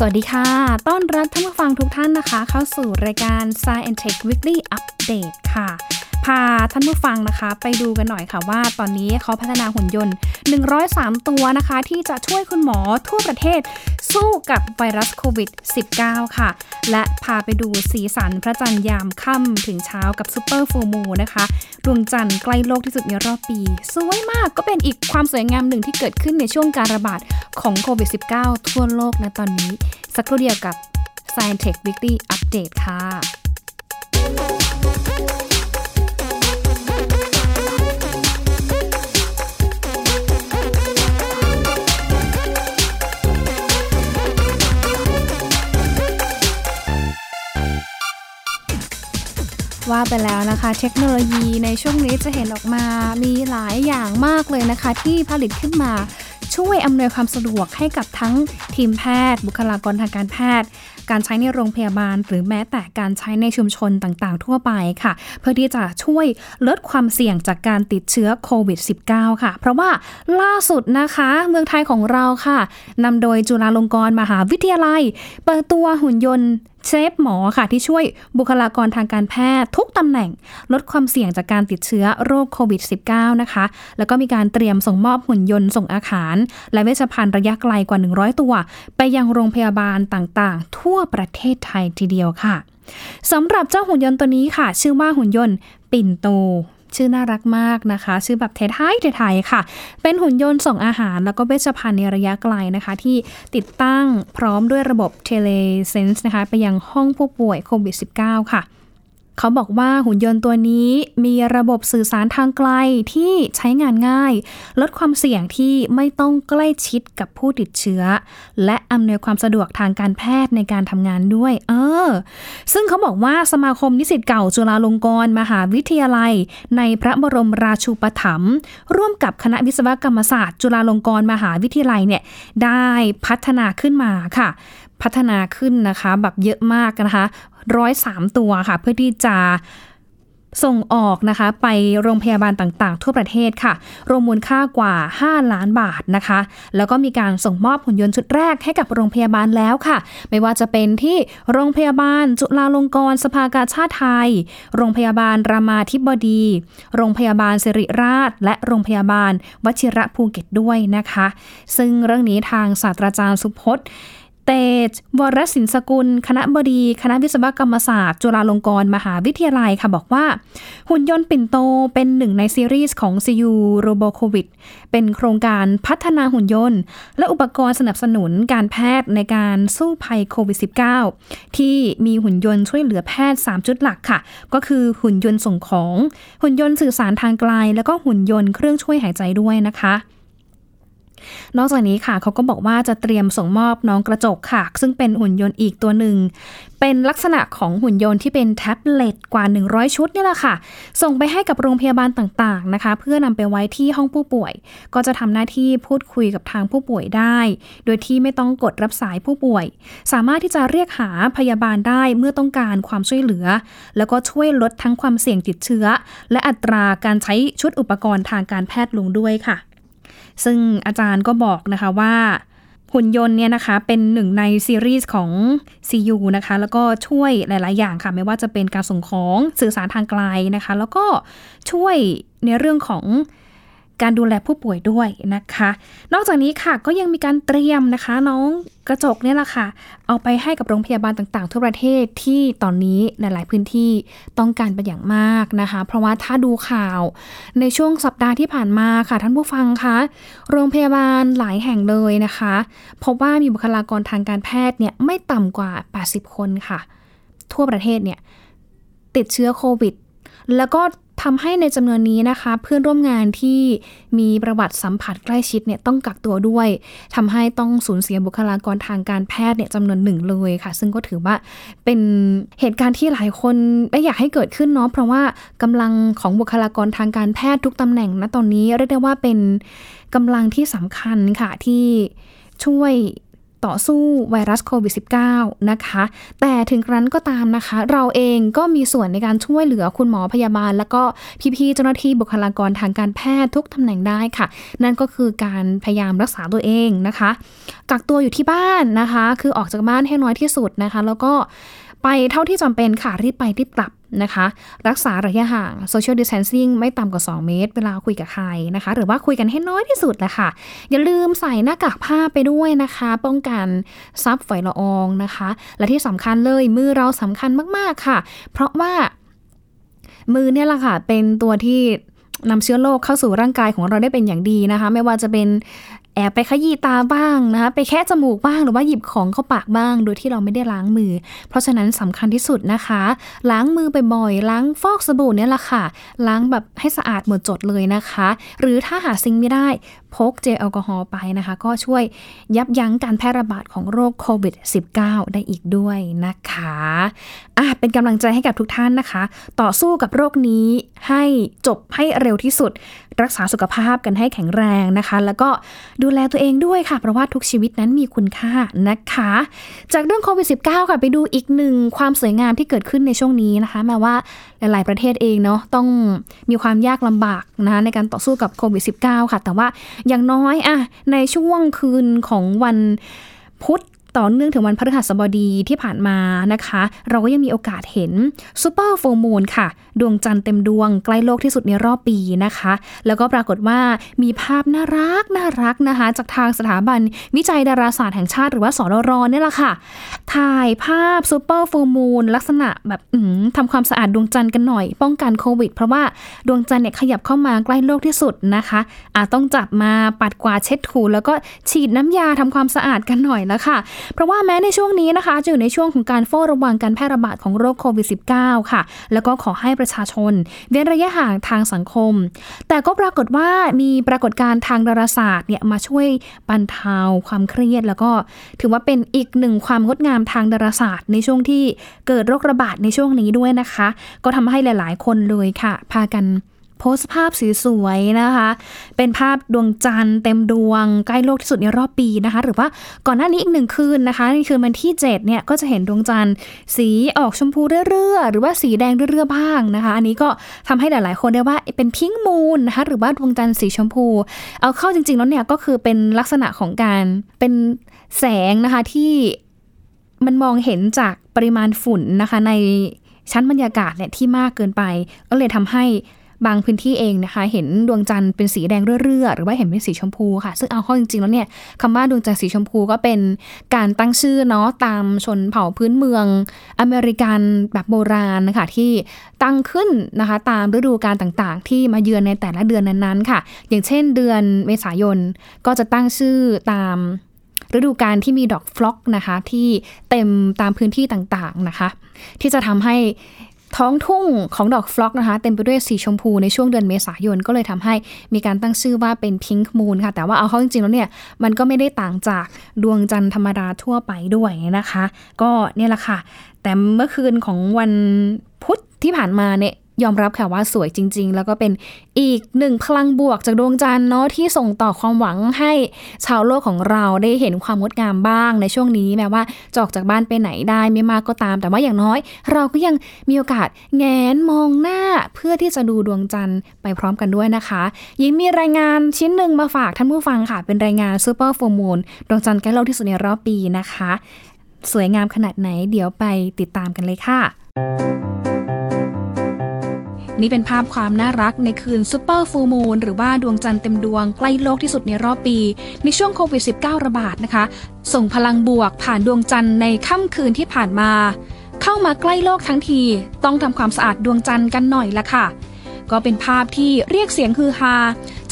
สวัสดีค่ะ ต้อนรับท่านผู้ฟังทุกท่านนะคะ เข้าสู่รายการ Science Tech Weekly Update ค่ะ พาท่านผู้ฟังนะคะ ไปดูกันหน่อยค่ะว่าตอนนี้เขาพัฒนาหุ่นยนต์ 103 ตัวนะคะ ที่จะช่วยคุณหมอทั่วประเทศ สู้กับไวรัสโควิด -19 ค่ะ และพาไปดูสีสันพระจันทร์ยามค่ำถึงเช้ากับ Super Full Moon นะคะดวงจันทร์ใกล้โลกที่สุดในรอบปี สวยมากก็เป็นอีกความสวยงามหนึ่งที่เกิดขึ้นในช่วงการระบาดของโควิด -19 ทั่วโลกนะตอนนี้ สักครู่เดียวกับ Science Tech Weekly Update ค่ะ ว่าไปแล้วนะคะ เทคโนโลยีในช่วงนี้จะเห็นออกมามีหลายอย่างมากเลยนะคะ ที่ผลิตขึ้นมาช่วยอำนวยความสะดวกให้กับทั้งทีมแพทย์ บุคลากรทางการแพทย์ การใช้ในโรงพยาบาล หรือแม้แต่การใช้ในชุมชนต่างๆ ทั่วไปค่ะ เพื่อที่จะช่วยลดความเสี่ยงจากการติดเชื้อโควิด -19 ค่ะ เพราะว่าล่าสุดนะคะเมืองไทยของเราค่ะนำโดยจุฬาลงกรณ์มหาวิทยาลัย เปิดตัวหุ่นยนต์ เซฟหมอค่ะที่ช่วยบุคลากรทางการแพทย์ทุกตำแหน่ง ลดความเสี่ยงจากการติดเชื้อโรคโควิด -19 นะคะ แล้วก็มีการเตรียมส่งมอบหุ่นยนต์ส่งอาหาร และเวชภัณฑ์ระยะไกลกว่า 100 ตัว ไปยังโรงพยาบาลต่างๆ ทั่วประเทศไทยทีเดียวค่ะสำหรับเจ้าหุ่นยนต์ตัวนี้ค่ะ ชื่อว่าหุ่นยนต์ปิ่นโต ชื่อน่ารักมากนะคะ ชื่อแบบไทยๆไทยค่ะ เป็นหุ่นยนต์ส่งอาหาร แล้วก็เวชภัณฑ์ในระยะไกลนะคะ ที่ติดตั้งพร้อมด้วยระบบเทเลเซนส์นะคะ ไปยังห้องผู้ป่วยโควิด -19 ค่ะ เขาบอกว่าหุ่นยนต์ตัวนี้มีระบบสื่อสารทางไกลที่ใช้งานง่าย ลดความเสี่ยงที่ไม่ต้องใกล้ชิดกับผู้ติดเชื้อ และอำนวยความสะดวกทางการแพทย์ในการทำงานด้วย เออ ซึ่งเขาบอกว่าสมาคมนิสิตเก่าจุฬาลงกรณ์มหาวิทยาลัย ในพระบรมราชูปถัมภ์ร่วมกับคณะวิศวกรรมศาสตร์ จุฬาลงกรณ์มหาวิทยาลัยเนี่ยได้พัฒนาขึ้นมาค่ะ พัฒนาขึ้นนะคะ แบบเยอะมากนะคะร้อยสามตัวค่ะ เพื่อที่จะส่งออกนะคะ ไปโรงพยาบาลต่างๆ ทั่วประเทศค่ะ รวมมูลค่ากว่า 5 ล้านบาทนะคะ แล้วก็มีการส่งมอบหุ่นยนต์ชุดแรกให้กับโรงพยาบาลแล้วค่ะ ไม่ว่าจะเป็นที่โรงพยาบาล จุฬาลงกรณ์สภากาชาติไทย โรงพยาบาลรามาธิบดี โรงพยาบาลสิริราช และโรงพยาบาลวชิระภูเก็ตด้วยนะคะ ซึ่งเรื่องนี้ทางศาสตราจารย์สุพจน์ เตจวรศินสกุล คณะบดี คณะวิศวกรรมศาสตร์ จุฬาลงกรณ์มหาวิทยาลัยค่ะบอกว่า หุ่นยนต์ปิ่นโตเป็นหนึ่งในซีรีส์ของ CU r o b o c o v i d เป็นโครงการพัฒนาหุ่นยนต์ และอุปกรณ์สนับสนุนการแพทย์ในการสู้ภัยโควิด -19 ที่มีหุ่นยนต์ช่วยเหลือแพทย์ 3 จุดหลักค่ะ ก็คือหุ่นยนต์ส่งของ หุ่นยนต์สื่อสารทางไกล แล้วก็หุ่นยนต์เครื่องช่วยหายใจด้วยนะคะ นอกจากนี้ค่ะเขาก็บอกว่าจะเตรียมส่งมอบน้องกระจกค่ะ ซึ่งเป็นหุ่นยนต์อีกตัวหนึ่ง เป็นลักษณะของหุ่นยนต์ที่เป็นแท็บเล็ตกว่า 100 ชุดนี่แหละค่ะ ส่งไปให้กับโรงพยาบาลต่างๆนะคะ เพื่อนำไปไว้ที่ห้องผู้ป่วย ก็จะทำหน้าที่พูดคุยกับทางผู้ป่วยได้ โดยที่ไม่ต้องกดรับสายผู้ป่วย สามารถที่จะเรียกหาพยาบาลได้เมื่อต้องการความช่วยเหลือ แล้วก็ช่วยลดทั้งความเสี่ยงติดเชื้อ และอัตราการใช้ชุดอุปกรณ์ทางการแพทย์ลงด้วยค่ะ ซึ่งอาจารย์ก็บอกนะคะว่าหุ่นยนต์เนี่ยนะคะเป็นหนึ่งในซีรีส์ของ CU นะคะ แล้วก็ช่วยหลาย ๆ อย่างค่ะ ไม่ว่าจะเป็นการส่งของสื่อสารทางไกลนะคะ แล้วก็ช่วยในเรื่องของ การดูแลผู้ป่วยด้วยนะคะ นอกจากนี้ค่ะก็ยังมีการเตรียมนะคะ น้องกระจกเนี่ยแหละค่ะ เอาไปให้กับโรงพยาบาลต่างๆ ทั่วประเทศที่ตอนนี้หลาย ๆ พื้นที่ต้องการเป็นอย่างมากนะคะ เพราะว่าถ้าดูข่าวในช่วงสัปดาห์ที่ผ่านมาค่ะท่านผู้ฟังคะโรงพยาบาลหลายแห่งเลยนะคะพบว่ามีบุคลากรทางการแพทย์เนี่ยไม่ต่ำกว่า 80 คนค่ะ ทั่วประเทศเนี่ยติดเชื้อโควิด แล้วก็ ทำให้ในจำนวนนี้นะคะ เพื่อนร่วมงานที่มีประวัติสัมผัสใกล้ชิดเนี่ยต้องกักตัวด้วยทำให้ต้องสูญเสียบุคลากรทางการแพทย์เนี่ยจำนวนหนึ่งเลยค่ะ ซึ่งก็ถือว่าเป็นเหตุการณ์ที่หลายคนไม่อยากให้เกิดขึ้นเนาะเพราะว่ากำลังของบุคลากรทางการแพทย์ทุกตำแหน่งณตอนนี้เรียกได้ว่าเป็นกำลังที่สำคัญค่ะที่ช่วย ต่อสู้ไวรัสโควิด -19 นะคะ แต่ถึงกระนั้นก็ตามนะคะ เราเองก็มีส่วนในการช่วยเหลือคุณหมอพยาบาล แล้วก็พี่ๆเจ้าหน้าที่บุคลากรทางการแพทย์ทุกตำแหน่งได้ค่ะ นั่นก็คือการพยายามรักษาตัวเองนะคะ กักตัวอยู่ที่บ้านนะคะ คือออกจากบ้านให้น้อยที่สุดนะคะ แล้วก็ไปเท่าที่จำเป็นค่ะรีบไปรีบกลับ นะคะ รักษาระยะห่าง social distancing ไม่ต่ำกว่า 2 เมตร เวลาคุยกับใครนะคะ หรือว่าคุยกันให้น้อยที่สุดแหละค่ะ อย่าลืมใส่หน้ากากผ้าไปด้วยนะคะ ป้องกันซับฝอยละอองนะคะ และที่สำคัญเลยมือเราสำคัญมาก ๆ ค่ะ เพราะว่ามือเนี่ยแหละค่ะ เป็นตัวที่นำเชื้อโรคเข้าสู่ร่างกายของเราได้เป็นอย่างดีนะคะ ไม่ว่าจะเป็น แอบไปขยี้ตาบ้างนะคะไปแค่จมูกบ้างหรือว่าหยิบของเข้าปากบ้าง โดยที่เราไม่ได้ล้างมือ เพราะฉะนั้นสำคัญที่สุดนะคะ ล้างมือบ่อยๆล้างฟอกสบู่เนี่ยแหละค่ะ ล้างแบบให้สะอาดหมดจดเลยนะคะ หรือถ้าหาซิงไม่ได้พกเจลแอลกอฮอล์ไปนะคะ ก็ช่วยยับยั้งการแพร่ระบาดของโรคโควิด -19 ได้อีกด้วยนะคะอะเป็นกำลังใจให้กับทุกท่านนะคะ ต่อสู้กับโรคนี้ให้จบให้เร็วที่สุด รักษาสุขภาพกันให้แข็งแรงนะคะ แล้วก็ดูแลตัวเองด้วยค่ะ เพราะว่าทุกชีวิตนั้นมีคุณค่านะคะ จากเรื่องโควิด -19 ค่ะไปดูอีกหนึ่งความสวยงามที่เกิดขึ้นในช่วงนี้นะคะแม้ว่าหลาย ๆ ประเทศเองเนาะต้องมีความยากลำบากนะในการต่อสู้กับโควิด -19 ค่ะ แต่ว่าอย่างน้อยอะในช่วงคืนของวันพุธ ต่อเนื่องถึงวันพฤหัสบดีที่ผ่านมานะคะ เราก็ยังมีโอกาสเห็นซูเปอร์โฟมูลค่ะ ดวงจันทร์เต็มดวงใกล้โลกที่สุดในรอบปีนะคะ แล้วก็ปรากฏว่ามีภาพน่ารักน่ารักนะคะ จากทางสถาบันวิจัยดาราศาสตร์แห่งชาติหรือว่าสรรนี่แหละค่ะ ถ่ายภาพซูเปอร์โฟมูลลักษณะแบบทำความสะอาดดวงจันทร์กันหน่อย ป้องกันโควิด เพราะว่าดวงจันทร์เนี่ยขยับเข้ามาใกล้โลกที่สุดนะคะอาจต้องจับมาปัดกวาดเช็ดถูแล้วก็ฉีดน้ำยาทำความสะอาดกันหน่อยแล้วค่ะเพราะว่าแม้ในช่วงนี้นะคะจะอยู่ในช่วงของการเฝ้าระวังการแพร่ระบาดของโรคโควิด -19 ค่ะ แล้วก็ขอให้ประชาชน เว้นระยะห่างทางสังคม แต่ก็ปรากฏว่ามีปรากฏการณ์ทางดาราศาสตร์เนี่ยมาช่วยบรรเทาความเครียด แล้วก็ถือว่าเป็นอีกหนึ่งความงดงามทางดาราศาสตร์ในช่วงที่เกิดโรคระบาดในช่วงนี้ด้วยนะคะ ก็ทำให้หลาย ๆ คนเลยค่ะ พากัน โพสต์ภาพสวยๆนะคะ เป็นภาพดวงจันทร์เต็มดวงใกล้โลกที่สุดในรอบปีนะคะ หรือว่าก่อนหน้านี้อีกหนึ่งคืนนะคะในคืนวันที่ 7 เนี่ยก็จะเห็นดวงจันทร์สีออกชมพูเรื่อๆหรือว่าสีแดงเรื่อๆบ้างนะคะ อันนี้ก็ทำให้หลายๆ คนได้ว่าเป็นพิงมูนนะคะหรือว่าดวงจันทร์สีชมพู เอาเข้าจริงๆแล้วเนี่ยก็คือเป็นลักษณะของการเป็นแสงนะคะที่มันมองเห็นจากปริมาณฝุ่นนะคะในชั้นบรรยากาศเนี่ยที่มากเกินไป ก็เลยทำให้ บางพื้นที่เองนะคะ เห็นดวงจันทร์เป็นสีแดงเรื่อๆหรือว่าเห็นเป็นสีชมพูค่ะ ซึ่งเอาข้อจริงๆแล้วเนี่ยคำว่าดวงจันทร์สีชมพูก็เป็นการตั้งชื่อเนาะตามชนเผ่าพื้นเมือง อเมริกันแบบโบราณนะคะที่ตั้งขึ้นนะคะ ตามฤดูกาลต่างๆ ที่มาเยือนในแต่ละเดือนนั้นๆค่ะ อย่างเช่นเดือนเมษายนก็จะตั้งชื่อตามฤดูกาลที่มีดอกฟล็อกนะคะที่เต็มตามพื้นที่ต่างๆนะคะ ที่จะทำให้ ท้องทุ่งของดอกฟลอกนะคะ เต็มไปด้วยสีชมพูในช่วงเดือนเมษายนก็เลยทำให้มีการตั้งชื่อว่าเป็นพิงค์มูนค่ะ แต่ว่าเอาเข้าจริงๆแล้วเนี่ยมันก็ไม่ได้ต่างจากดวงจันทร์ธรรมดาทั่วไปด้วยนะคะ ก็เนี่ยแหละค่ะ แต่เมื่อคืนของวันพุธที่ผ่านมาเนี่ย ยอมรับค่ะว่าสวยจริง ๆ แล้วก็เป็นอีกหนึ่งพลังบวกจากดวงจันทร์เนาะที่ส่งต่อความหวังให้ชาวโลกของเราได้เห็นความงดงามบ้างในช่วงนี้แม้ว่าจออกจากบ้านไปไหนได้ไม่มากก็ตาม แต่ว่าอย่างน้อย เราก็ยังมีโอกาสแงนมองหน้าเพื่อที่จะดูดวงจันทร์ไปพร้อมกันด้วยนะคะยิ่งมีรายงานชิ้นหนึ่งมาฝากท่านผู้ฟังค่ะ เป็นรายงานซูเปอร์โฟมูลดวงจันทร์ใกล้โลกที่สุดในรอบปีนะคะ สวยงามขนาดไหนเดี๋ยวไปติดตามกันเลยค่ะ นี่เป็นภาพความน่ารักในคืนซูเปอร์ฟูมูลหรือว่าดวงจันทร์เต็มดวงใกล้โลกที่สุดในรอบปี ในช่วงโควิด -19 ระบาดนะคะ ส่งพลังบวกผ่านดวงจันทร์ในค่ำคืนที่ผ่านมา เข้ามาใกล้โลกทั้งที ต้องทำความสะอาดดวงจันทร์กันหน่อยละค่ะ ก็เป็นภาพที่เรียกเสียงฮือฮา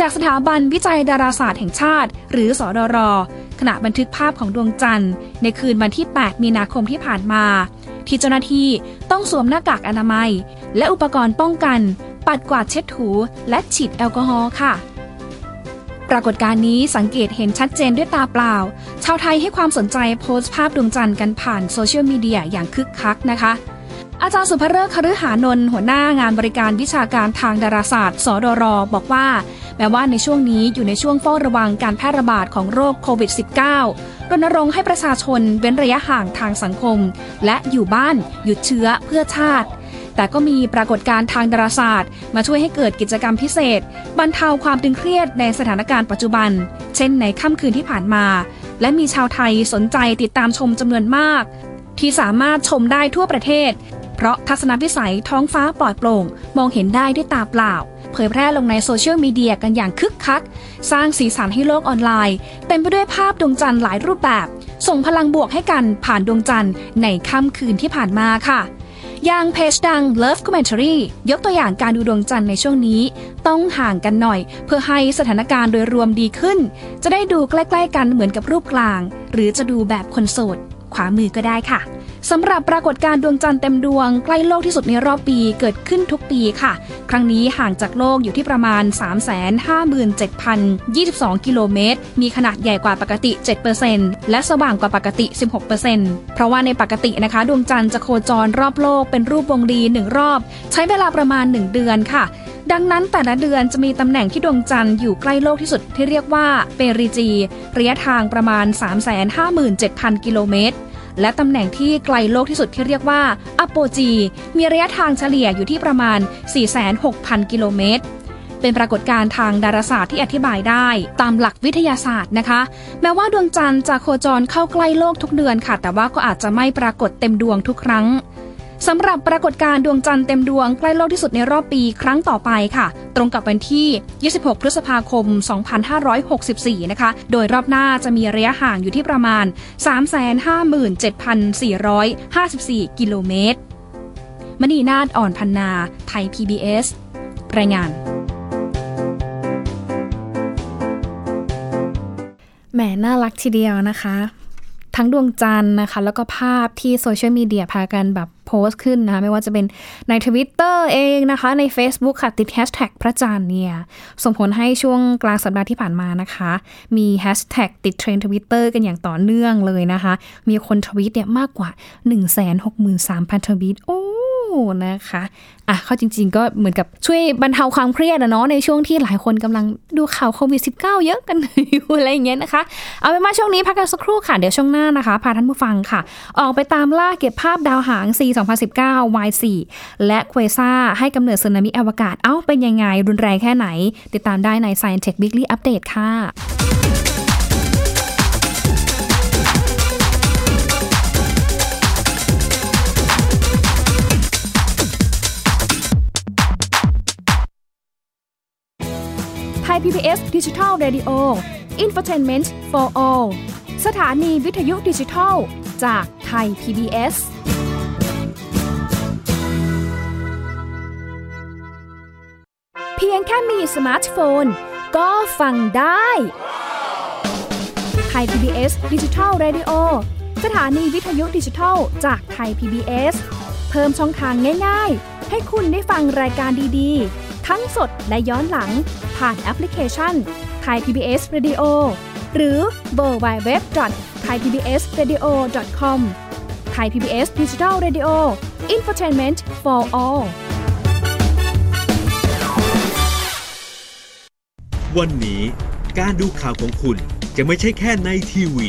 จากสถาบันวิจัยดาราศาสตร์แห่งชาติ หรือสอดรขณะบันทึกภาพของดวงจันทร์ ในคืนวันที่ 8 มีนาคมที่ผ่านมา ที่เจ้าหน้าที่ต้องสวมหน้ากากอนามัย และอุปกรณ์ป้องกัน ปัดกวาดเช็ดถูและฉีดแอลกอฮอล์ค่ะ ปรากฏการณ์นี้สังเกตเห็นชัดเจนด้วยตาเปล่า ชาวไทยให้ความสนใจโพสต์ภาพดวงจันทร์กันผ่านโซเชียลมีเดียอย่างคึกคักนะคะอาจารย์สุภเริกคฤหานนท์หัวหน้างานบริการวิชาการทางดาราศาสตร์ สดร บอกว่า แม้ว่าในช่วงนี้อยู่ในช่วงเฝ้าระวังการแพร่ระบาดของโรคโควิด -19 รณรงค์ให้ประชาชนเว้นระยะห่างทางสังคม และอยู่บ้าน หยุดเชื้อเพื่อชาติ แต่ก็มีปรากฏการณ์ทางดาราศาสตร์ มาช่วยให้เกิดกิจกรรมพิเศษ บรรเทาความตึงเครียดในสถานการณ์ปัจจุบัน เช่นในค่ำคืนที่ผ่านมา และมีชาวไทยสนใจติดตามชมจำนวนมาก ที่สามารถชมได้ทั่วประเทศ เพราะทัศนวิสัยท้องฟ้าปลอดโปร่ง มองเห็นได้ด้วยตาเปล่า เผยแพร่ลงในโซเชียลมีเดียกันอย่างคึกคัก สร้างสีสันให้โลกออนไลน์ เต็มไปด้วยภาพดวงจันทร์หลายรูปแบบ ส่งพลังบวกให้กันผ่านดวงจันทร์ในค่ำคืนที่ผ่านมาค่ะอย่างเพจดัง Love Commentary ยกตัวอย่างการดูดวงจันทร์ในช่วงนี้ ต้องห่างกันหน่อย เพื่อให้สถานการณ์โดยรวมดีขึ้น จะได้ดูใกล้ ๆ กันเหมือนกับรูปกลาง หรือจะดูแบบคนโสด ขวามือก็ได้ค่ะ สำหรับปรากฏการณ์ดวงจันทร์เต็มดวงใกล้โลกที่สุดในรอบปีเกิดขึ้นทุกปีค่ะ ครั้งนี้ห่างจากโลกอยู่ที่ประมาณ 357,022 กิโลเมตร มีขนาดใหญ่กว่าปกติ 7%และสว่างกว่าปกติ 16%เพราะว่าในปกตินะคะ ดวงจันทร์จะโคจรรอบโลกเป็นรูปวงรีหนึ่งรอบ ใช้เวลาประมาณ 1 เดือนค่ะดังนั้นแต่ละเดือนจะมีตำแหน่งที่ดวงจันทร์อยู่ใกล้โลกที่สุดที่เรียกว่าเปริจี ระยะทางประมาณ 357,000 กิโลเมตร และตำแหน่งที่ไกลโลกที่สุดที่เรียกว่าอโปจี มีระยะทางเฉลี่ยอยู่ที่ประมาณ 46,000 กิโลเมตร เป็นปรากฏการณ์ทางดาราศาสตร์ที่อธิบายได้ตามหลักวิทยาศาสตร์นะคะ แม้ว่าดวงจันทร์จะโคจรเข้าใกล้โลกทุกเดือนค่ะ แต่ว่าก็อาจจะไม่ปรากฏเต็มดวงทุกครั้ง สำหรับปรากฏการณ์ดวงจันทร์เต็มดวงใกล้โลกที่สุดในรอบปีครั้งต่อไปค่ะ ตรงกับวันที่ 26 พฤษภาคม 2564 นะคะ โดยรอบหน้าจะมีระยะห่างอยู่ที่ประมาณ 357,454 กิโลเมตร มณีนาฏอ่อนพันนา ไทย PBS รายงานแหมน่ารักทีเดียวนะคะ ทั้งดวงจันทร์นะคะ แล้วก็ภาพที่โซเชียลมีเดียพากันแบบโพสต์ขึ้นนะคะไม่ว่าจะเป็นในทวิตเตอร์เองนะคะ ใน Facebook ค่ะ ติดแฮชแท็กพระจันทร์เนี่ย ส่งผลให้ช่วงกลางสัปดาห์ที่ผ่านมานะคะ มีแฮชแท็กติดเทรนด์ทวิตเตอร์กันอย่างต่อเนื่องเลยนะคะ มีคนทวิตเนี่ยมากกว่า 163,000 ทวิต โอ้ นะคะเอาเข้าจริง ๆ ก็เหมือนกับช่วยบรรเทาความเครียดนะเนาะในช่วงที่หลายคนกำลังดูข่าวโควิด -19 เยอะกันอยู่อะไรอย่างเงี้ยนะคะ เอาเป็นว่าช่วงนี้พักกันสักครู่ค่ะ เดี๋ยวช่วงหน้านะคะ พาท่านผู้ฟังค่ะ ออกไปตามล่าเก็บภาพดาวหาง C 2019 Y4 และเควซ่าให้กำเนิดสึนามิอวกาศ เอ้าเป็นยังไงรุนแรงแค่ไหน ติดตามได้ใน Science Tech Weekly Update ค่ะ ไทย PBS ดิจิทัล Radio Infotainment for All สถานีวิทยุดิจิทัล จากไทย PBS เพียงแค่มีสมาร์ทโฟน ก็ฟังได้ไทย PBS ดิจิทัล Radio สถานีวิทยุดิจิทัล จากไทย PBS เพิ่มช่องทางง่าย ๆ ให้คุณได้ฟังรายการดีๆ ทั้งสดและย้อนหลังผ่านแอปพลิเคชันไทย PBS Radio หรือ www.thaipbsradio.com Thai PBS Digital Radio Infotainment for all วันนี้การดูข่าวของคุณจะไม่ใช่แค่ในทีวี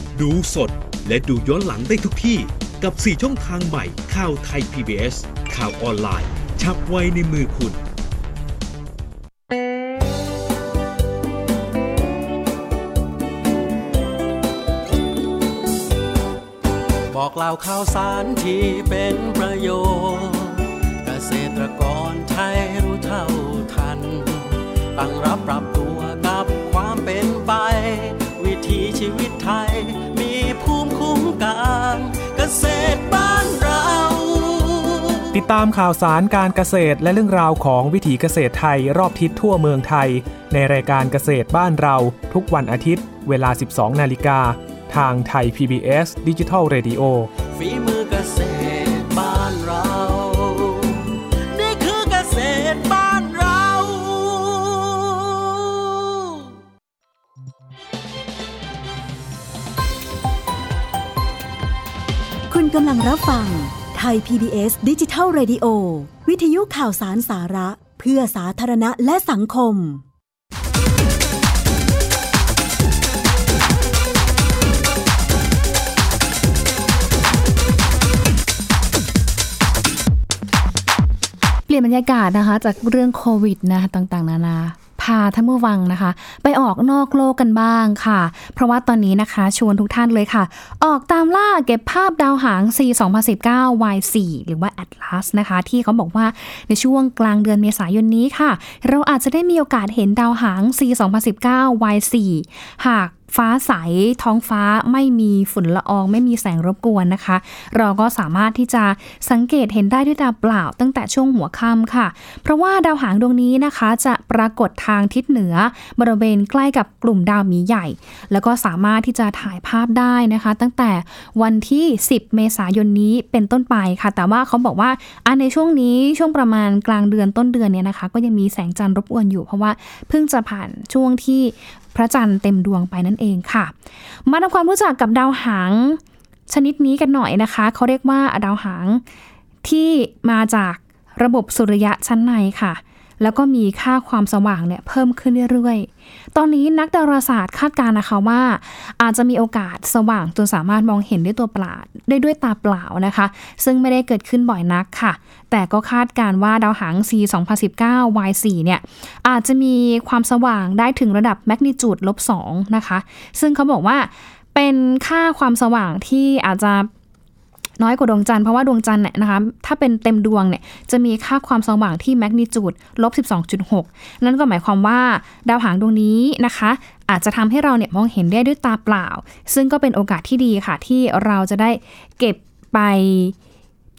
ดูสดและดูย้อนหลังได้ทุกที่กับ 4 ช่องทางใหม่ข่าวไทย PBS ข่าวออนไลน์ ชับไว้ในมือคุณ บอกเล่าข่าวสารที่เป็นประโยชน์ เกษตรกรไทยรู้เท่าทัน ตั้งรับปรับตัวกับความเป็นไป ษตรบ้านเราตามข่าวสารการเกษตรและเรื่องราวของวิถีเกษตรไทยรอบทิศทั่วเมืองไทย ในรายการเกษตรบ้านเรา ทุกวันอาทิตย์ เวลา 12 นาฬิกา ทางไทย PBS Digital Radio ฝีมื กำลังรับฟัง ไทย PBS ดิจิทัล Radio วิทยุข่าวสารสาระ เพื่อสาธารณะและสังคม เปลี่ยนบรรยากาศนะคะ จากเรื่องโควิดนะคะต่างๆ นานา พาท่านผู้ฟังนะคะ ไปออกนอกโลกกันบ้างค่ะ เพราะว่าตอนนี้นะคะชวนทุกท่านเลยค่ะ ออกตามล่าเก็บภาพดาวหาง C 2019 Y4 หรือว่า Atlas นะคะ ที่เขาบอกว่าในช่วงกลางเดือนเมษายนนี้ค่ะ เราอาจจะได้มีโอกาสเห็นดาวหาง C 2019 Y4 หาก ฟ้าใสท้องฟ้าไม่มีฝุ่นละออง ไม่มีแสงรบกวนนะคะ เราก็สามารถที่จะสังเกตเห็นได้ด้วยตาเปล่าตั้งแต่ช่วงหัวค่ำค่ะ เพราะว่าดาวหางดวงนี้นะคะ จะปรากฏทางทิศเหนือบริเวณใกล้กับกลุ่มดาวมีใหญ่ แล้วก็สามารถที่จะถ่ายภาพได้นะคะ ตั้งแต่วันที่ 10 เมษายนนี้เป็นต้นไปค่ะ แต่ว่าเขาบอกว่าอันในช่วงนี้ช่วงประมาณกลางเดือนต้นเดือนเนี่ยนะคะ ก็ยังมีแสงจันทร์รบกวนอยู่ เพราะว่าเพิ่งจะผ่านช่วงที่ พระจันทร์เต็มดวงไปนั่นเองค่ะ มาทำความรู้จักกับดาวหางชนิดนี้กันหน่อยนะคะ เขาเรียกว่าดาวหางที่มาจากระบบสุริยะชั้นในค่ะ แล้วก็มีค่าความสว่างเนี่ยเพิ่มขึ้นเรื่อยๆ ตอนนี้นักดาราศาสตร์คาดการณ์นะคะว่า อาจจะมีโอกาสสว่างจนสามารถมองเห็นด้วยตัวเปล่าได้ด้วยตาเปล่านะคะ ซึ่งไม่ได้เกิดขึ้นบ่อยนักค่ะ แต่ก็คาดการณ์ว่าดาวหาง C 2019 Y4 เนี่ยอาจจะมีความสว่างได้ถึงระดับแมกนิจูดลบ2นะคะ ซึ่งเขาบอกว่าเป็นค่าความสว่างที่อาจจะ น้อยกว่าดวงจันทร์เพราะว่าดวงจันทร์เนี่ยนะคะถ้าเป็นเต็มดวงเนี่ยจะมีค่าความสว่างที่แมกนิจูดลบ12.6 นั่นก็หมายความว่าดาวหางดวงนี้นะคะ อาจจะทำให้เราเนี่ยมองเห็นได้ด้วยตาเปล่า ซึ่งก็เป็นโอกาสที่ดีค่ะที่เราจะได้เก็บไป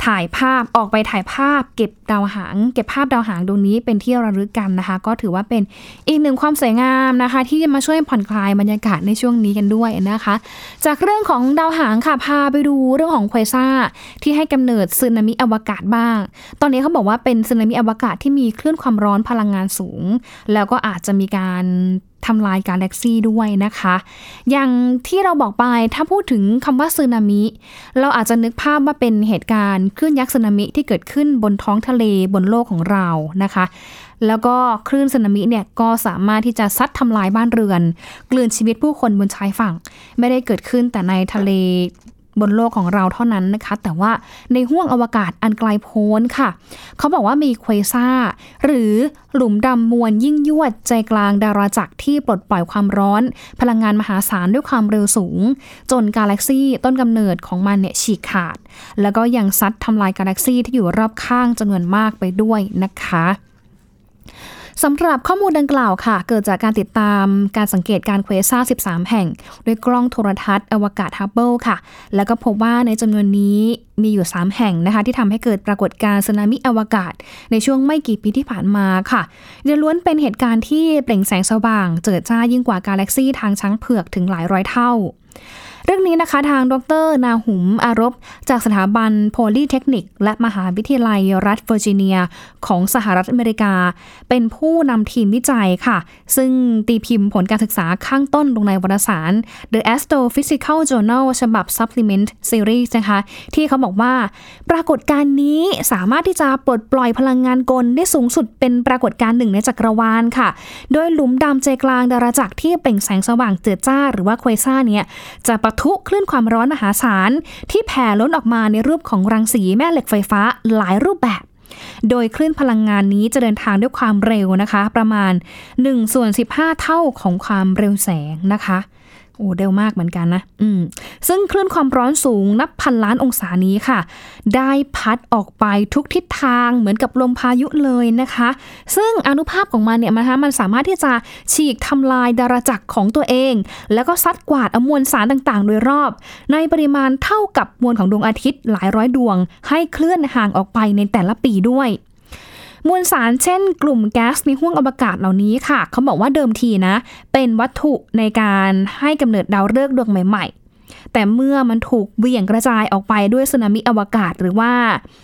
ถ่ายภาพออกไปถ่ายภาพ เก็บดาวหาง เก็บภาพดาวหางดวงนี้เป็นที่ระลึกกันนะคะ ก็ถือว่าเป็นอีกหนึ่งความสวยงามนะคะ ที่จะมาช่วยผ่อนคลายบรรยากาศในช่วงนี้กันด้วยนะคะ จากเรื่องของดาวหางค่ะพาไปดูเรื่องของควอซ่า ที่ให้กำเนิดสึนามิอวกาศบ้าง ตอนนี้เขาบอกว่าเป็นสึนามิอวกาศที่มีคลื่นความร้อนพลังงานสูง แล้วก็อาจจะมีการ ทำลายกาแล็กซี่ด้วยนะคะ อย่างที่เราบอกไปถ้าพูดถึงคำว่าสึนามิ เราอาจจะนึกภาพว่าเป็นเหตุการณ์คลื่นยักษ์สึนามิที่เกิดขึ้นบนท้องทะเลบนโลกของเรานะคะ แล้วก็คลื่นสึนามิเนี่ยก็สามารถที่จะซัดทำลายบ้านเรือน กลืนชีวิตผู้คนบนชายฝั่ง ไม่ได้เกิดขึ้นแต่ในทะเล บนโลกของเราเท่านั้นนะคะ แต่ว่าในห้วงอวกาศอันไกลโพ้นค่ะ เขาบอกว่ามีเควซ่า หรือหลุมดำมวลยิ่งยวดใจกลางดาราจักรที่ปลดปล่อยความร้อน พลังงานมหาศาลด้วยความเร็วสูง จนกาแล็กซี่ต้นกำเนิดของมันเนี่ยฉีกขาด แล้วก็ยังซัดทำลายกาแล็กซี่ที่อยู่รอบข้างจำนวนมากไปด้วยนะคะ สำหรับข้อมูลดังกล่าวค่ะ เกิดจากการติดตามการสังเกตการเควซ่า 13 แห่ง ด้วยกล้องโทรทัศน์อวกาศฮับเบิลค่ะ แล้วก็พบว่าในจำนวนนี้มีอยู่ 3 แห่งนะคะ ที่ทำให้เกิดปรากฏการณ์สึนามิอวกาศ ในช่วงไม่กี่ปีที่ผ่านมาค่ะเดล้วนเป็นเหตุการณ์ที่เปล่งแสงสว่าง เจิดจ้ายิ่งกว่ากาแล็กซี่ทางช้างเผือกถึงหลายร้อยเท่า เรื่องนี้นะคะทางดร นาหุมอารบ จากสถาบันโพลีเทคนิค และมหาวิทยาลัยรัฐเวอร์จิเนีย ของสหรัฐอเมริกา เป็นผู้นำทีมวิจัยค่ะ ซึ่งตีพิมพ์ผลการศึกษาข้างต้นลงในวารสาร The Astrophysical Journal ฉบับ Supplement Series นะคะ ที่เขาบอกว่าปรากฏการณ์นี้สามารถที่จะปลดปล่อยพลังงานกลได้สูงสุดเป็นปรากฏการณ์หนึ่งในจักรวาลค่ะ โดยหลุมดำใจกลางดาราจักรที่เปล่งแสงสว่างเจิดจ้าหรือว่าควซ่าเนี่ยจะปะทุคลื่นความร้อนมหาศาล ที่แผ่ล้นออกมาในรูปของรังสีแม่เหล็กไฟฟ้าหลายรูปแบบ โดยคลื่นพลังงานนี้จะเดินทางด้วยความเร็วนะคะ ประมาณ1ส่วน15 เท่าของความเร็วแสงนะคะ โอ้เร็วมากเหมือนกันนะอืมซึ่งคลื่นความร้อนสูงนับพันล้านองศานี้ค่ะ ได้พัดออกไปทุกทิศทางเหมือนกับลมพายุเลยนะคะ ซึ่งอนุภาพของมันเนี่ยนะคะมันสามารถที่จะฉีกทำลายดาราจักรของตัวเอง แล้วก็ซัดกวาดอมวลสารต่างๆ โดยรอบ ในปริมาณเท่ากับมวลของดวงอาทิตย์หลายร้อยดวง ให้เคลื่อนห่างออกไปในแต่ละปีด้วย มวลสารเช่นกลุ่มแก๊สในห้วงอวกาศเหล่านี้ค่ะ เขาบอกว่าเดิมทีนะ เป็นวัตถุในการให้กำเนิดดาวฤกษ์ดวงใหม่ ๆ แต่เมื่อมันถูกเบี่ยงกระจายออกไปด้วยสึนามิอวกาศหรือว่า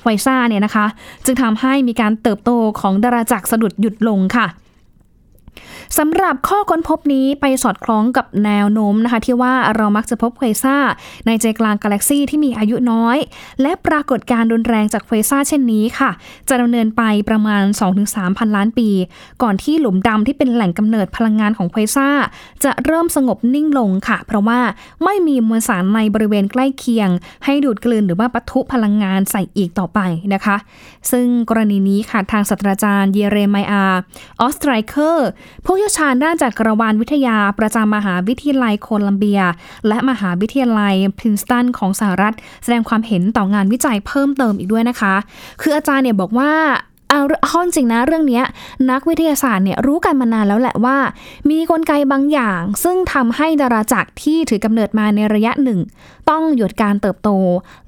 ไฟซ่าเนี่ยนะคะ จึงทำให้มีการเติบโตของดาราจักรสะดุดหยุดลงค่ะ สำหรับข้อค้นพบนี้ไปสอดคล้องกับแนวโน้มนะคะที่ว่าเรามักจะพบเควซ่าในใจกลางกาแล็กซีที่มีอายุน้อย และปรากฏการณ์รุนแรงจากเควซ่าเช่นนี้ค่ะ จะดำเนินไปประมาณ 2-3 พันล้านปี ก่อนที่หลุมดำที่เป็นแหล่งกำเนิดพลังงานของเควซ่า จะเริ่มสงบนิ่งลงค่ะ เพราะว่าไม่มีมวลสารในบริเวณใกล้เคียง ให้ดูดกลืนหรือว่าปะทุพลังงานใส่อีกต่อไปนะคะ ซึ่งกรณีนี้ค่ะทางศาสตราจารย์เยเรมายอาออสไตรเคอร์ผู้เชี่ยวชาญด้านจักรวาลวิทยาประจำมหาวิทยาลัยโคลัมเบีย และมหาวิทยาลัยพรินสตันของสหรัฐ แสดงความเห็นต่องานวิจัยเพิ่มเติมอีกด้วยนะคะ คืออาจารย์เนี่ยบอกว่าเอาข้อจริงนะเรื่องนี้นักวิทยาศาสตร์เนี่ยรู้กันมานานแล้วแหละว่า มีกลไกบางอย่าง ซึ่งทำให้ดาราจักรที่ถือกำเนิดมาในระยะหนึ่ง ต้องหยุดการเติบโต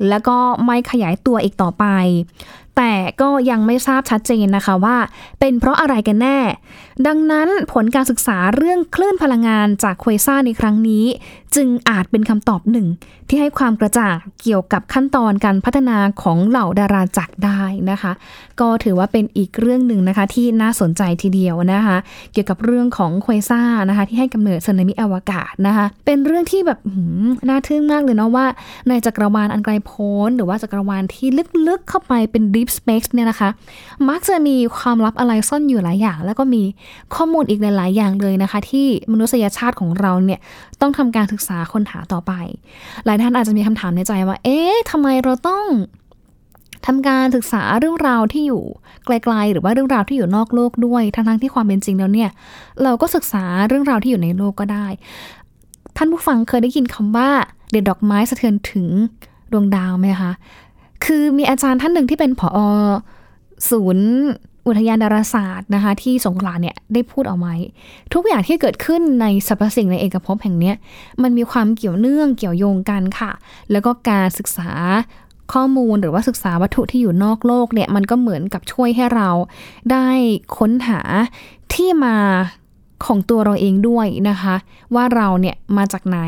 แล้วก็ไม่ขยายตัวอีกต่อไป แต่ก็ยังไม่ทราบชัดเจนนะคะว่า เป็นเพราะอะไรกันแน่ ดังนั้นผลการศึกษาเรื่องคลื่นพลังงานจากควซ่าในครั้งนี้ จึงอาจเป็นคำตอบหนึ่ง ที่ให้ความกระจ่างเกี่ยวกับขั้นตอนการพัฒนาของเหล่าดาราจักรได้นะคะ ก็ถือว่าเป็นอีกเรื่องหนึ่งนะคะที่น่าสนใจทีเดียวนะคะ เกี่ยวกับเรื่องของควซ่านะคะที่ให้กำเนิดสึนามิอวกาศนะคะ เป็นเรื่องที่แบบหืมน่าทึ่งมากเลยเนาะว่า ในจักรวาลอันไกลโพ้นหรือว่าจักรวาลที่ลึกๆเข้าไปเป็น deep space เนี่ยนะคะ มักจะมีความลับอะไรซ่อนอยู่หลายอย่าง แล้วก็มีข้อมูลอีกหลาย ๆ อย่างเลยนะคะ ที่มนุษยชาติของเราเนี่ยต้องทำการศึกษาค้นหาต่อไป หลายท่านอาจจะมีคำถามในใจว่า เอ๊ะทำไมเราต้องทำการศึกษาเรื่องราวที่อยู่ไกลๆ หรือว่าเรื่องราวที่อยู่นอกโลกด้วย ทั้งๆที่ความเป็นจริงแล้วเนี่ย เราก็ศึกษาเรื่องราวที่อยู่ในโลกก็ได้ ท่านผู้ฟังเคยได้ยินคำว่าเด็ดดอกไม้สะเทือนถึงดวงดาวไหมคะ คือมีอาจารย์ท่านหนึ่งที่เป็นผอศูนย์อุทยานดาราศาสตร์นะคะ ที่สงขลาเนี่ยได้พูดเอาไว้ ทุกอย่างที่เกิดขึ้นในสรรพสิ่งในเอกภพแห่งนี้มันมีความเกี่ยวเนื่องเกี่ยวโยงกันค่ะ แล้วก็การศึกษาข้อมูลหรือว่าศึกษาวัตถุที่อยู่นอกโลกเนี่ยมันก็เหมือนกับช่วยให้เราได้ค้นหาที่มาของตัวเราเองด้วยนะคะ ว่าเราเนี่ยมาจากไหน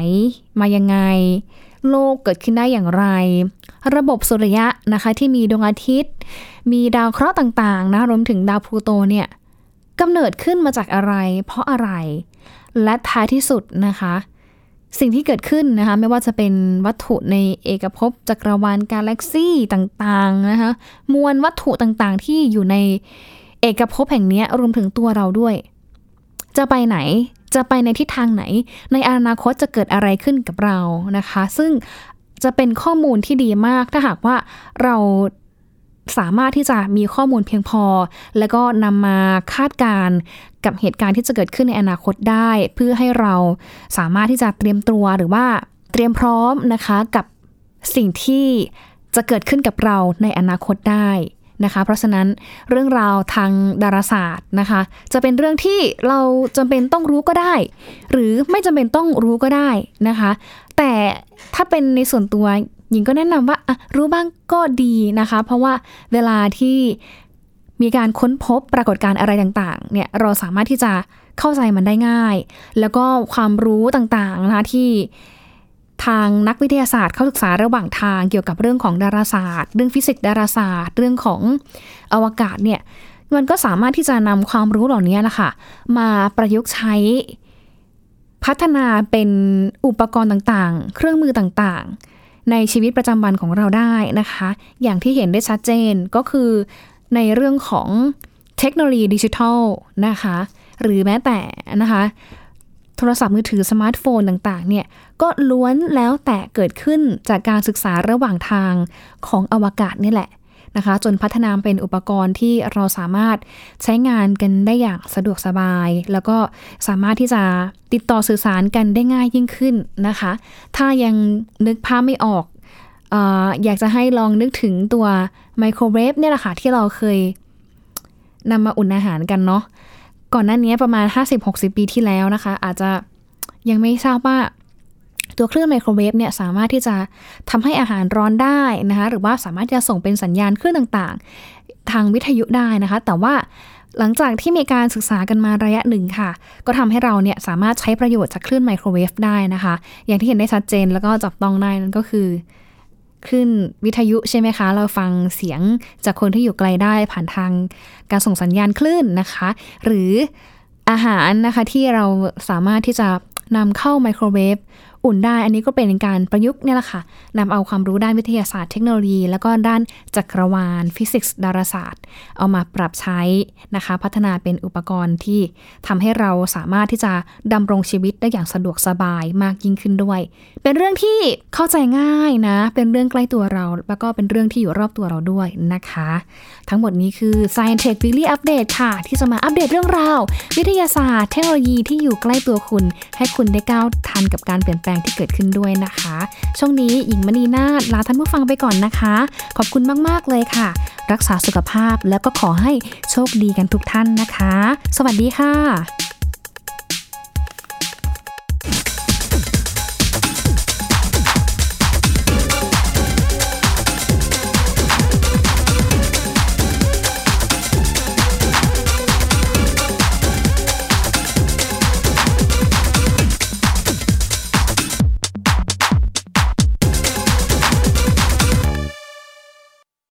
มายังไง โลกเกิดขึ้นได้อย่างไร ระบบสุริยะนะคะที่มีดวงอาทิตย์ มีดาวเคราะห์ต่างๆนะรวมถึงดาวพลูโตเนี่ยกำเนิดขึ้นมาจากอะไร เพราะอะไร และท้ายที่สุดนะคะ สิ่งที่เกิดขึ้นนะคะไม่ว่าจะเป็นวัตถุในเอกภพจักรวาลกาแล็กซี่ต่างๆนะคะมวลวัตถุต่างๆ ที่อยู่ในเอกภพแห่งนี้รวมถึงตัวเราด้วย จะไปไหน จะไปในทิศทางไหน ในอนาคตจะเกิดอะไรขึ้นกับเรานะคะ ซึ่งจะเป็นข้อมูลที่ดีมากถ้าหากว่าเราสามารถที่จะมีข้อมูลเพียงพอ แล้วก็นำมาคาดการณ์กับเหตุการณ์ที่จะเกิดขึ้นในอนาคตได้ เพื่อให้เราสามารถที่จะเตรียมตัวหรือว่าเตรียมพร้อมนะคะกับสิ่งที่จะเกิดขึ้นกับเราในอนาคตได้ นะคะ เพราะฉะนั้นเรื่องราวทางดาราศาสตร์นะคะ จะเป็นเรื่องที่เราจำเป็นต้องรู้ก็ได้ หรือไม่จำเป็นต้องรู้ก็ได้นะคะ แต่ถ้าเป็นในส่วนตัวหญิงก็แนะนำว่ารู้บ้างก็ดีนะคะ เพราะว่าเวลาที่มีการค้นพบปรากฏการณ์อะไรต่างๆเนี่ยเราสามารถที่จะเข้าใจมันได้ง่าย แล้วก็ความรู้ต่างๆนะคะที่ ทางนักวิทยาศาสตร์เขาศึกษาระหว่างทางเกี่ยวกับเรื่องของดาราศาสตร์ เรื่องฟิสิกส์ดาราศาสตร์ เรื่องของอวกาศเนี่ยมันก็สามารถที่จะนำความรู้เหล่านี้นะคะมาประยุกต์ใช้พัฒนาเป็นอุปกรณ์ต่างๆ เครื่องมือต่างๆ ในชีวิตประจำวันของเราได้นะคะ อย่างที่เห็นได้ชัดเจนก็คือในเรื่องของเทคโนโลยีดิจิทัลนะคะ หรือแม้แต่นะคะ โทรศัพท์มือถือสมาร์ทโฟนต่างๆเนี่ยก็ล้วนแล้วแต่เกิดขึ้นจากการศึกษาระหว่างทางของอวกาศนี่แหละนะคะจนพัฒนาเป็นอุปกรณ์ที่เราสามารถใช้งานกันได้อย่างสะดวกสบาย แล้วก็สามารถที่จะติดต่อสื่อสารกันได้ง่ายยิ่งขึ้นนะคะ ถ้ายังนึกภาพไม่ออกอออยากจะให้ลองนึกถึงตัวไมโครเวฟเนี่ยแหละค่ะที่เราเคยนำมาอุ่นอาหารกันเนาะ ก่อนหน้านี้ประมาณ 50-60 ปีที่แล้วนะคะ อาจจะยังไม่ทราบว่าตัวเครื่องไมโครเวฟเนี่ยสามารถที่จะทำให้อาหารร้อนได้นะคะหรือว่าสามารถจะส่งเป็นสัญญาณคลื่นต่างๆ ทางวิทยุได้นะคะ แต่ว่าหลังจากที่มีการศึกษากันมาระยะหนึ่งค่ะ ก็ทำให้เราเนี่ยสามารถใช้ประโยชน์จากคลื่นไมโครเวฟได้นะคะ อย่างที่เห็นได้ชัดเจนแล้วก็จับต้องได้นั่นก็คือ คลื่นวิทยุใช่ไหมคะ เราฟังเสียงจากคนที่อยู่ไกลได้ผ่านทางการส่งสัญญาณคลื่นนะคะ หรืออาหารนะคะที่เราสามารถที่จะนำเข้าไมโครเวฟ อุ่นได้ อันนี้ก็เป็นการประยุกต์เนี่ยแหละค่ะนำเอาความรู้ด้านวิทยาศาสตร์เทคโนโลยี แล้วก็ด้านจักรวาล ฟิสิกส์ดาราศาสตร์ เอามาปรับใช้นะคะ พัฒนาเป็นอุปกรณ์ที่ทำให้เราสามารถที่จะดำรงชีวิตได้อย่างสะดวกสบายมากยิ่งขึ้นด้วย เป็นเรื่องที่เข้าใจง่ายนะ เป็นเรื่องใกล้ตัวเรา แล้วก็เป็นเรื่องที่อยู่รอบตัวเราด้วยนะคะ ทั้งหมดนี้คือ Science Tech Weekly Update ค่ะ ที่จะมาอัปเดตเรื่องราว วิทยาศาสตร์ เทคโนโลยีที่อยู่ใกล้ตัวคุณ ให้คุณได้ก้าวทันกับการเปลี่ยนแปลงที่เกิดขึ้นด้วยนะคะ ช่วงนี้หญิงมณีนาฏลาท่านผู้ฟังไปก่อนนะคะ ขอบคุณมากๆเลยค่ะ รักษาสุขภาพแล้วก็ขอให้โชคดีกันทุกท่านนะคะ สวัสดีค่ะ